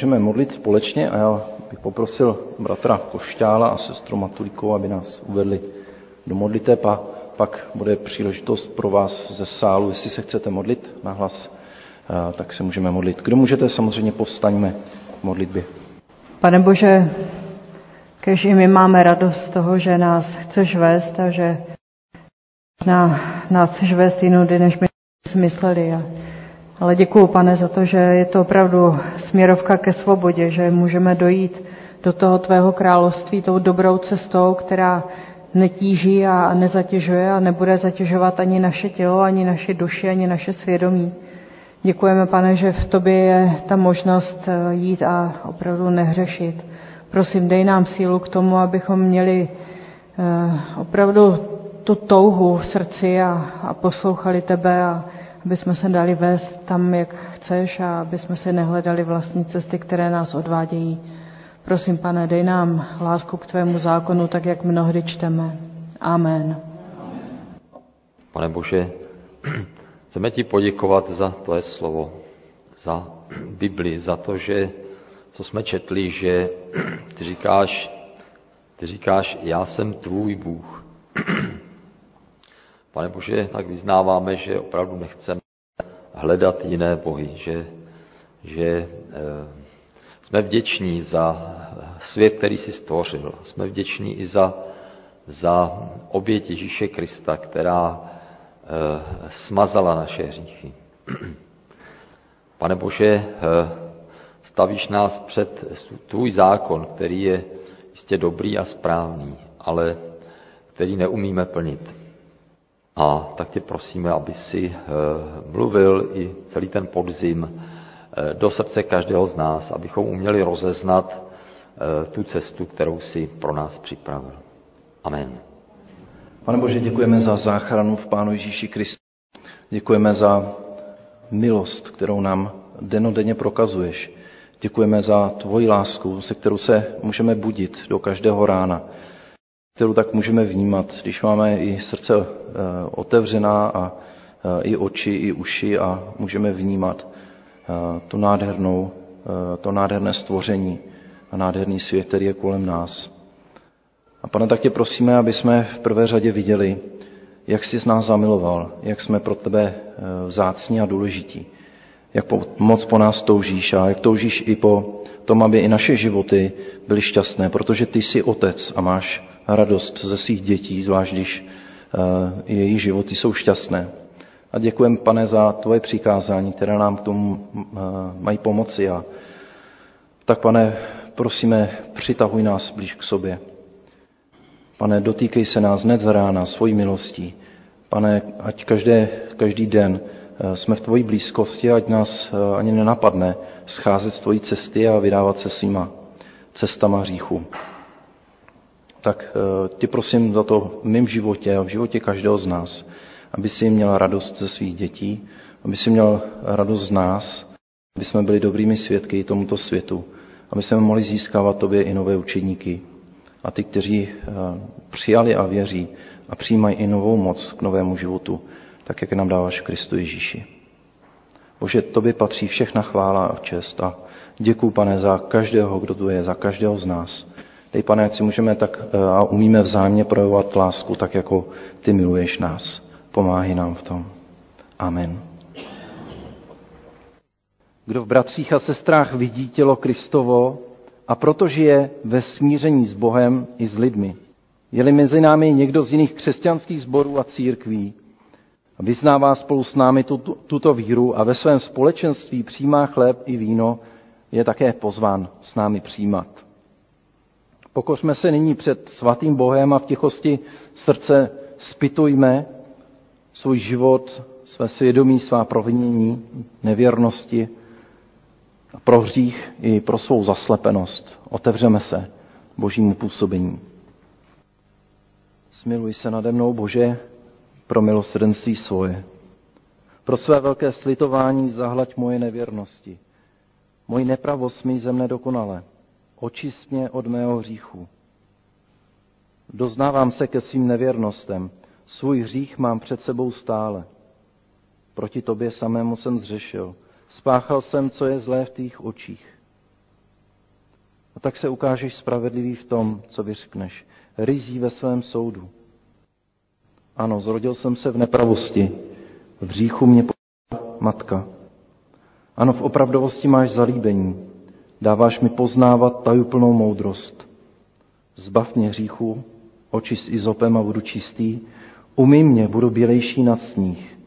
můžeme modlit společně a já bych poprosil bratra Košťála a sestru Matulíkovou, aby nás uvedli do modliteb a pak bude příležitost pro vás ze sálu, jestli se chcete modlit na hlas, tak se můžeme modlit. Kdo můžete, samozřejmě povstaňme v modlitbě. Pane Bože, kež i my máme radost z toho, že nás chceš vést a že na, nás chceš vést jinudy, než my jsme mysleli. A, ale děkuju, pane, za to, že je to opravdu směrovka ke svobodě, že můžeme dojít do toho tvého království tou dobrou cestou, která netíží a nezatěžuje a nebude zatěžovat ani naše tělo, ani naše duši, ani naše svědomí. Děkujeme, pane, že v tobě je ta možnost eh, jít a opravdu nehřešit. Prosím, dej nám sílu k tomu, abychom měli eh, opravdu tu touhu v srdci a, a poslouchali tebe a aby jsme se dali vést tam, jak chceš a aby jsme se nehledali vlastní cesty, které nás odvádějí. Prosím, pane, dej nám lásku k tvému zákonu, tak jak mnohdy čteme. Amen. Pane Bože, chceme ti poděkovat za tvoje slovo, za Bibli, za to, že co jsme četli, že ty říkáš, ty říkáš, já jsem tvůj Bůh. Pane Bože, tak vyznáváme, že opravdu nechceme hledat jiné bohy, že, že e, jsme vděční za svět, který jsi stvořil. Jsme vděční i za, za oběť Ježíše Krista, která e, smazala naše hříchy. Pane Bože, stavíš nás před tvůj zákon, který je jistě dobrý a správný, ale který neumíme plnit. A tak tě prosíme, aby si eh, mluvil i celý ten podzim eh, do srdce každého z nás, abychom uměli rozeznat eh, tu cestu, kterou si pro nás připravil. Amen. Pane Bože, děkujeme za záchranu v Pánu Ježíši Kristu. Děkujeme za milost, kterou nám denodenně prokazuješ. Děkujeme za tvoji lásku, se kterou se můžeme budit do každého rána kterou tak můžeme vnímat, když máme i srdce eh, otevřená a eh, i oči, i uši a můžeme vnímat eh, tu nádhernou, to nádherné stvoření a nádherný svět, který je kolem nás. A pane, tak tě prosíme, aby jsme v prvé řadě viděli, jak jsi z nás zamiloval, jak jsme pro tebe vzácní a důležití, jak moc po nás toužíš a jak toužíš i po tom, aby i naše životy byly šťastné, protože ty jsi otec a máš radost ze svých dětí, zvlášť když eh, jejich životy jsou šťastné. A děkujeme, pane, za tvoje přikázání, které nám k tomu eh, mají pomoci. A tak, pane, prosíme, přitahuj nás blíž k sobě. Pane, dotýkej se nás hned z rána svojí milostí. Pane, ať každé, každý den eh, jsme v tvojí blízkosti, ať nás ani nenapadne scházet z tvojí cesty a vydávat se svýma cestama hříchu tak eh, tě prosím za to v mém životě a v životě každého z nás, aby si měl radost ze svých dětí, aby si měl radost z nás, aby jsme byli dobrými svědky tomuto světu, aby jsme mohli získávat tobě i nové učedníky. A ty, kteří eh, přijali a věří a přijímají i novou moc k novému životu, tak jak nám dáváš Kristu Ježíši. Bože, tobě patří všechna chvála a čest a děkuji, pane, za každého, kdo tu je, za každého z nás. Dej, pane, ať si můžeme tak eh, a umíme vzájemně projevovat lásku, tak jako ty miluješ nás. Pomáhej nám v tom. Amen. Kdo v bratřích a sestrách vidí tělo Kristovo a proto žije ve smíření s Bohem i s lidmi. Je-li mezi námi někdo z jiných křesťanských sborů a církví, vyznává spolu s námi tuto, tuto víru a ve svém společenství přijímá chléb i víno, je také pozván s námi přijímat. Pokořme se nyní před svatým Bohem a v tichosti srdce spitujme svůj život, své svědomí, svá provinění, nevěrnosti, pro hřích i pro svou zaslepenost. Otevřeme se božímu působení. Smiluj se nade mnou, Bože, pro milosrdenství svoje. Pro své velké slitování zahlaď moje nevěrnosti. Moji nepravost mi zem nedokonale očist mě od mého hříchu. Doznávám se ke svým nevěrnostem, svůj hřích mám před sebou stále. Proti tobě samému jsem zřešil, spáchal jsem, co je zlé v tvých očích. A tak se ukážeš spravedlivý v tom, co vyřkneš. Rizí ve svém soudu. Ano, zrodil jsem se v nepravosti. V říchu mě matka. Ano, v opravdovosti máš zalíbení. Dáváš mi poznávat tajuplnou moudrost. Zbav mě hříchu, očist izopem a budu čistý. Umí mě, budu bělejší nad sníh.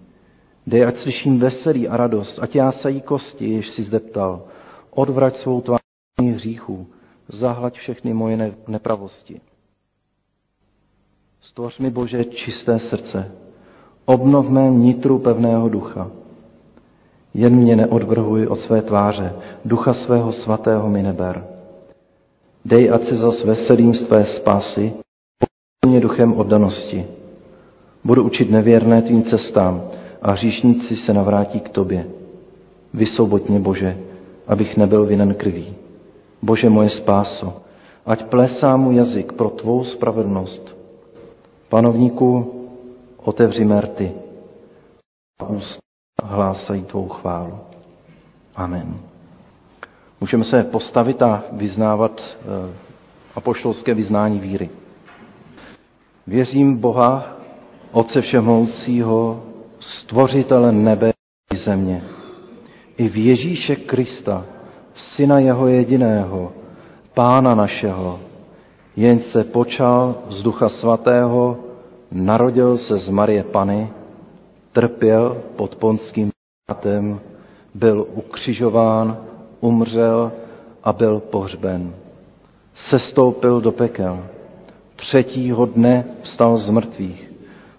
Dej, ať slyším veselí a radost, ať jásají kosti, jež si zdeptal. Odvrať svou tvář hříchů, zahlaď všechny moje nepravosti. Stvoř mi, Bože, čisté srdce, obnov mé nitru pevného ducha. Jen mě neodvrhuj od své tváře, ducha svého svatého mi neber. Dej, ať se zas veselím z tvé spásy, mě duchem oddanosti. Budu učit nevěrné tvým cestám a hříšníci se navrátí k tobě. Vysvoboď mě, Bože, abych nebyl vinen krví. Bože moje spáso, ať plesá mu jazyk pro tvou spravedlnost. Panovníku, otevři merty a ústa hlásají tvou chválu. Amen. Můžeme se postavit a vyznávat eh, apoštolské vyznání víry. Věřím Boha, Otce Všemohoucího, stvořitele nebe i země, i v Ježíše Krista, Syna Jeho jediného, Pána našeho, jen se počal z Ducha Svatého, narodil se z Marie Pany, trpěl pod ponským prátem, byl ukřižován, umřel a byl pohřben. Sestoupil do pekel. Třetího dne vstal z mrtvých.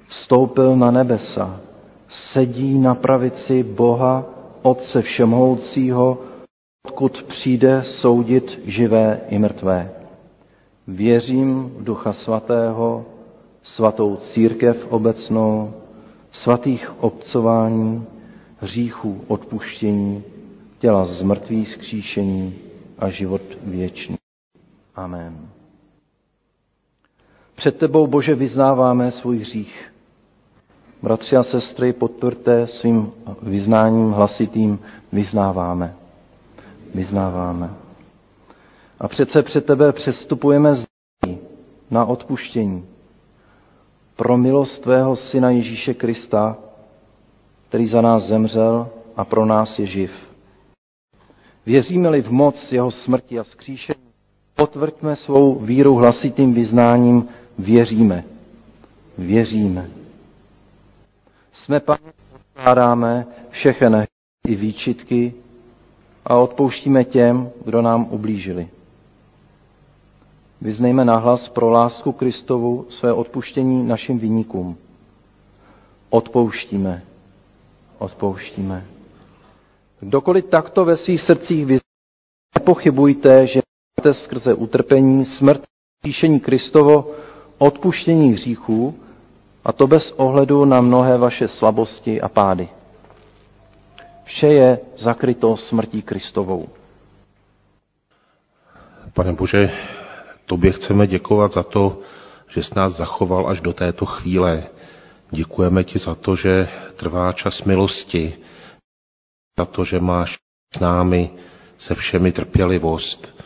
Vstoupil na nebesa. Sedí na pravici Boha, Otce Všemohoucího, odkud přijde soudit živé i mrtvé. Věřím v Ducha Svatého, svatou církev obecnou, svatých obcování, hříchů odpuštění, těla z mrtvých skříšení a život věčný. Amen. Před tebou, Bože, vyznáváme svůj hřích. Bratři a sestry, potvrďte svým vyznáním hlasitým, vyznáváme. Vyznáváme. A přece před tebe přestupujeme z na odpuštění. Pro milost tvého Syna Ježíše Krista, který za nás zemřel a pro nás je živ. Věříme-li v moc jeho smrti a vzkříšení, potvrďme svou víru hlasitým vyznáním, věříme. Věříme. Jsme Pane, odkládáme všechny i výčitky a odpouštíme těm, kdo nám ublížili. Vyznejme nahlas pro lásku Kristovu své odpuštění našim vyníkům. Odpouštíme. Odpouštíme. Kdokoliv takto ve svých srdcích vyzná, nepochybujte, že máte skrze utrpení, smrt, píšení Kristovo, odpuštění hříchů, a to bez ohledu na mnohé vaše slabosti a pády. Vše je zakryto smrtí Kristovou. Pane Bože, tobě chceme děkovat za to, že jsi nás zachoval až do této chvíle. Děkujeme ti za to, že trvá čas milosti, za to, že máš s námi se všemi trpělivost.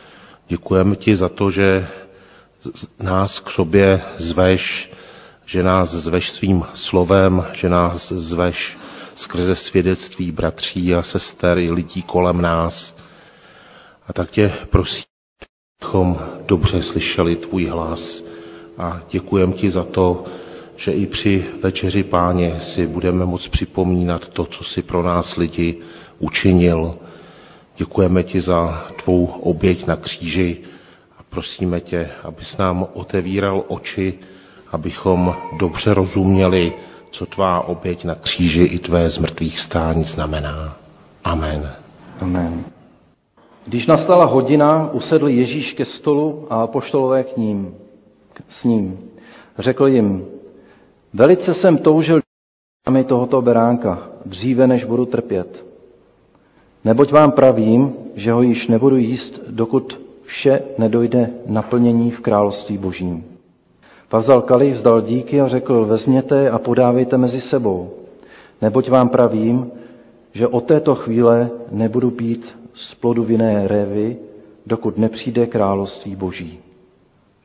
Děkujeme ti za to, že nás k sobě zveš, že nás zveš svým slovem, že nás zveš skrze svědectví bratří a sester i lidí kolem nás. A tak tě prosím, abychom dobře slyšeli tvůj hlas a děkujem ti za to, že i při večeři páně si budeme moct připomínat to, co si pro nás lidi učinil. Děkujeme ti za tvou oběť na kříži a prosíme tě, abys nám otevíral oči, abychom dobře rozuměli, co tvá oběť na kříži i tvé zmrtvých stání znamená. Amen. Amen. Když nastala hodina, usedl Ježíš ke stolu a poštolové k ním, s ním. Řekl jim, velice jsem toužil mi tohoto beránka, dříve než budu trpět. Neboť vám pravím, že ho již nebudu jíst, dokud vše nedojde naplnění v království božím. Pak vzal vzdal díky a řekl, vezměte a podávejte mezi sebou. Neboť vám pravím, že od této chvíle nebudu pít z plodu vinné révy dokud nepřijde království boží.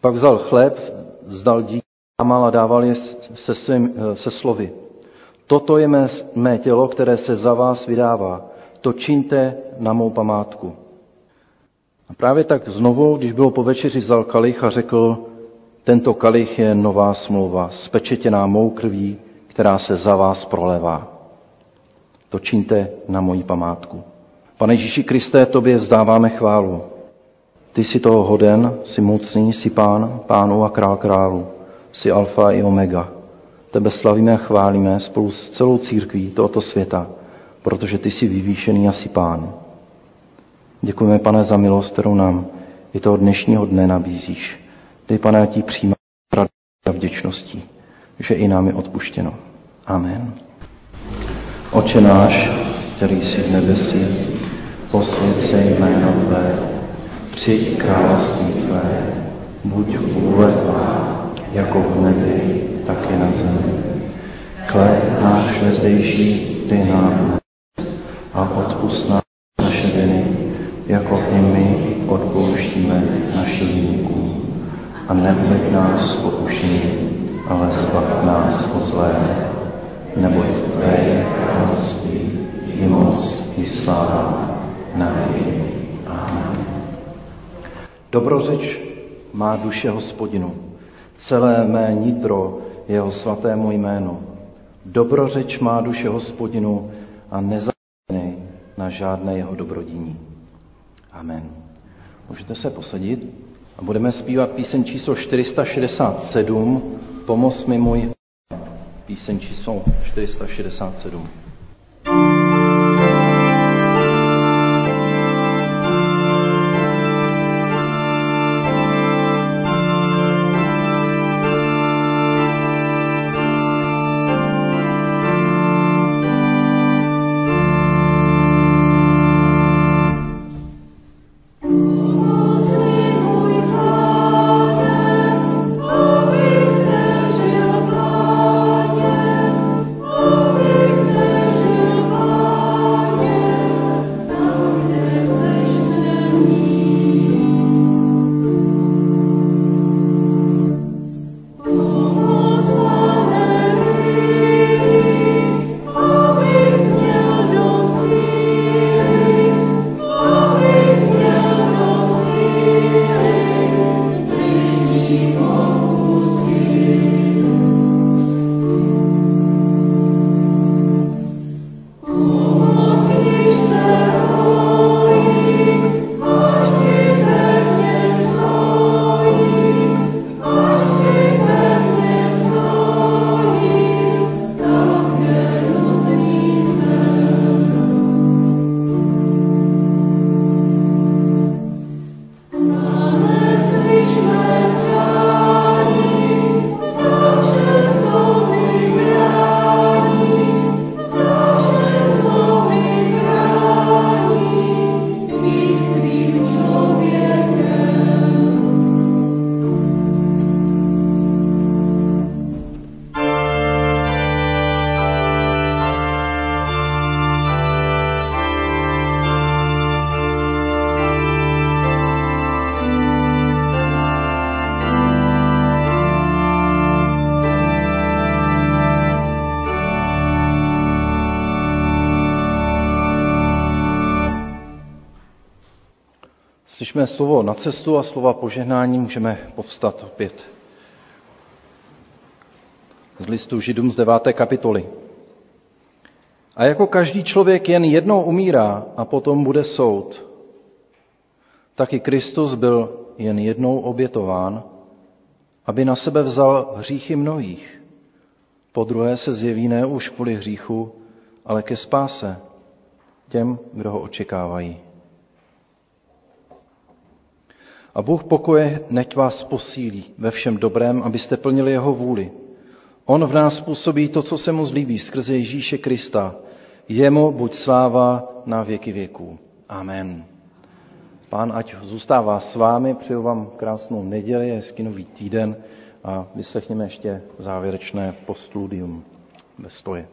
Pak vzal chléb, vzdal díky a dával je se, svým, se slovy. Toto je mé, mé tělo, které se za vás vydává. To čiňte na mou památku. A právě tak znovu, když bylo po večeři, vzal kalich a řekl, tento kalich je nová smlouva, spečetěná mou krví, která se za vás prolevá. To čiňte na moji památku. Pane Ježíši Kristé, tobě vzdáváme chválu. Ty jsi toho hoden, jsi mocný, jsi pán, pánu a král králu. Jsi alfa i omega. Tebe slavíme a chválíme spolu s celou církví tohoto světa, protože ty jsi vyvýšený a jsi pán. Děkujeme, pane, za milost, kterou nám i toho dnešního dne nabízíš. Ty, pane, ti přijímá a vděčností, že i nám je odpuštěno. Amen. Oče náš, který jsi v nebesi, posvěd se jméno Tvé, přijď království Tvé, buď vůle Tvá, jako v nebi, tak i na zemi. Chléb náš vezdejší, dej nám a odpust nám naše viny, jako i my odpouštíme našim viníkům. A nebuď nás pokušení, ale zbav nás od zlého. Neboť Tvé je království, i moc, i sláva, na. Dobrořeč má duše hospodinu, celé mé nitro jeho svatému jménu. Dobrořeč má duše hospodinu a nezapomenej na žádné jeho dobrodíní. Amen. Můžete se posadit a budeme zpívat píseň číslo 467, Pomoz mi můj píseň číslo 467. cestu a slova požehnání, můžeme povstat opět. Z listu Židům z 9. kapitoly. A jako každý člověk jen jednou umírá a potom bude soud, tak i Kristus byl jen jednou obětován, aby na sebe vzal hříchy mnohých. Po druhé se zjeví ne už kvůli hříchu, ale ke spáse těm, kdo ho očekávají. A Bůh pokoje neď vás posílí ve všem dobrém, abyste plnili jeho vůli. On v nás působí to, co se mu zlíbí skrze Ježíše Krista. Jemu buď sláva na věky věků. Amen. Pán ať zůstává s vámi, přeju vám krásnou neděli, hezký nový týden a vyslechněme ještě závěrečné postludium ve stoje.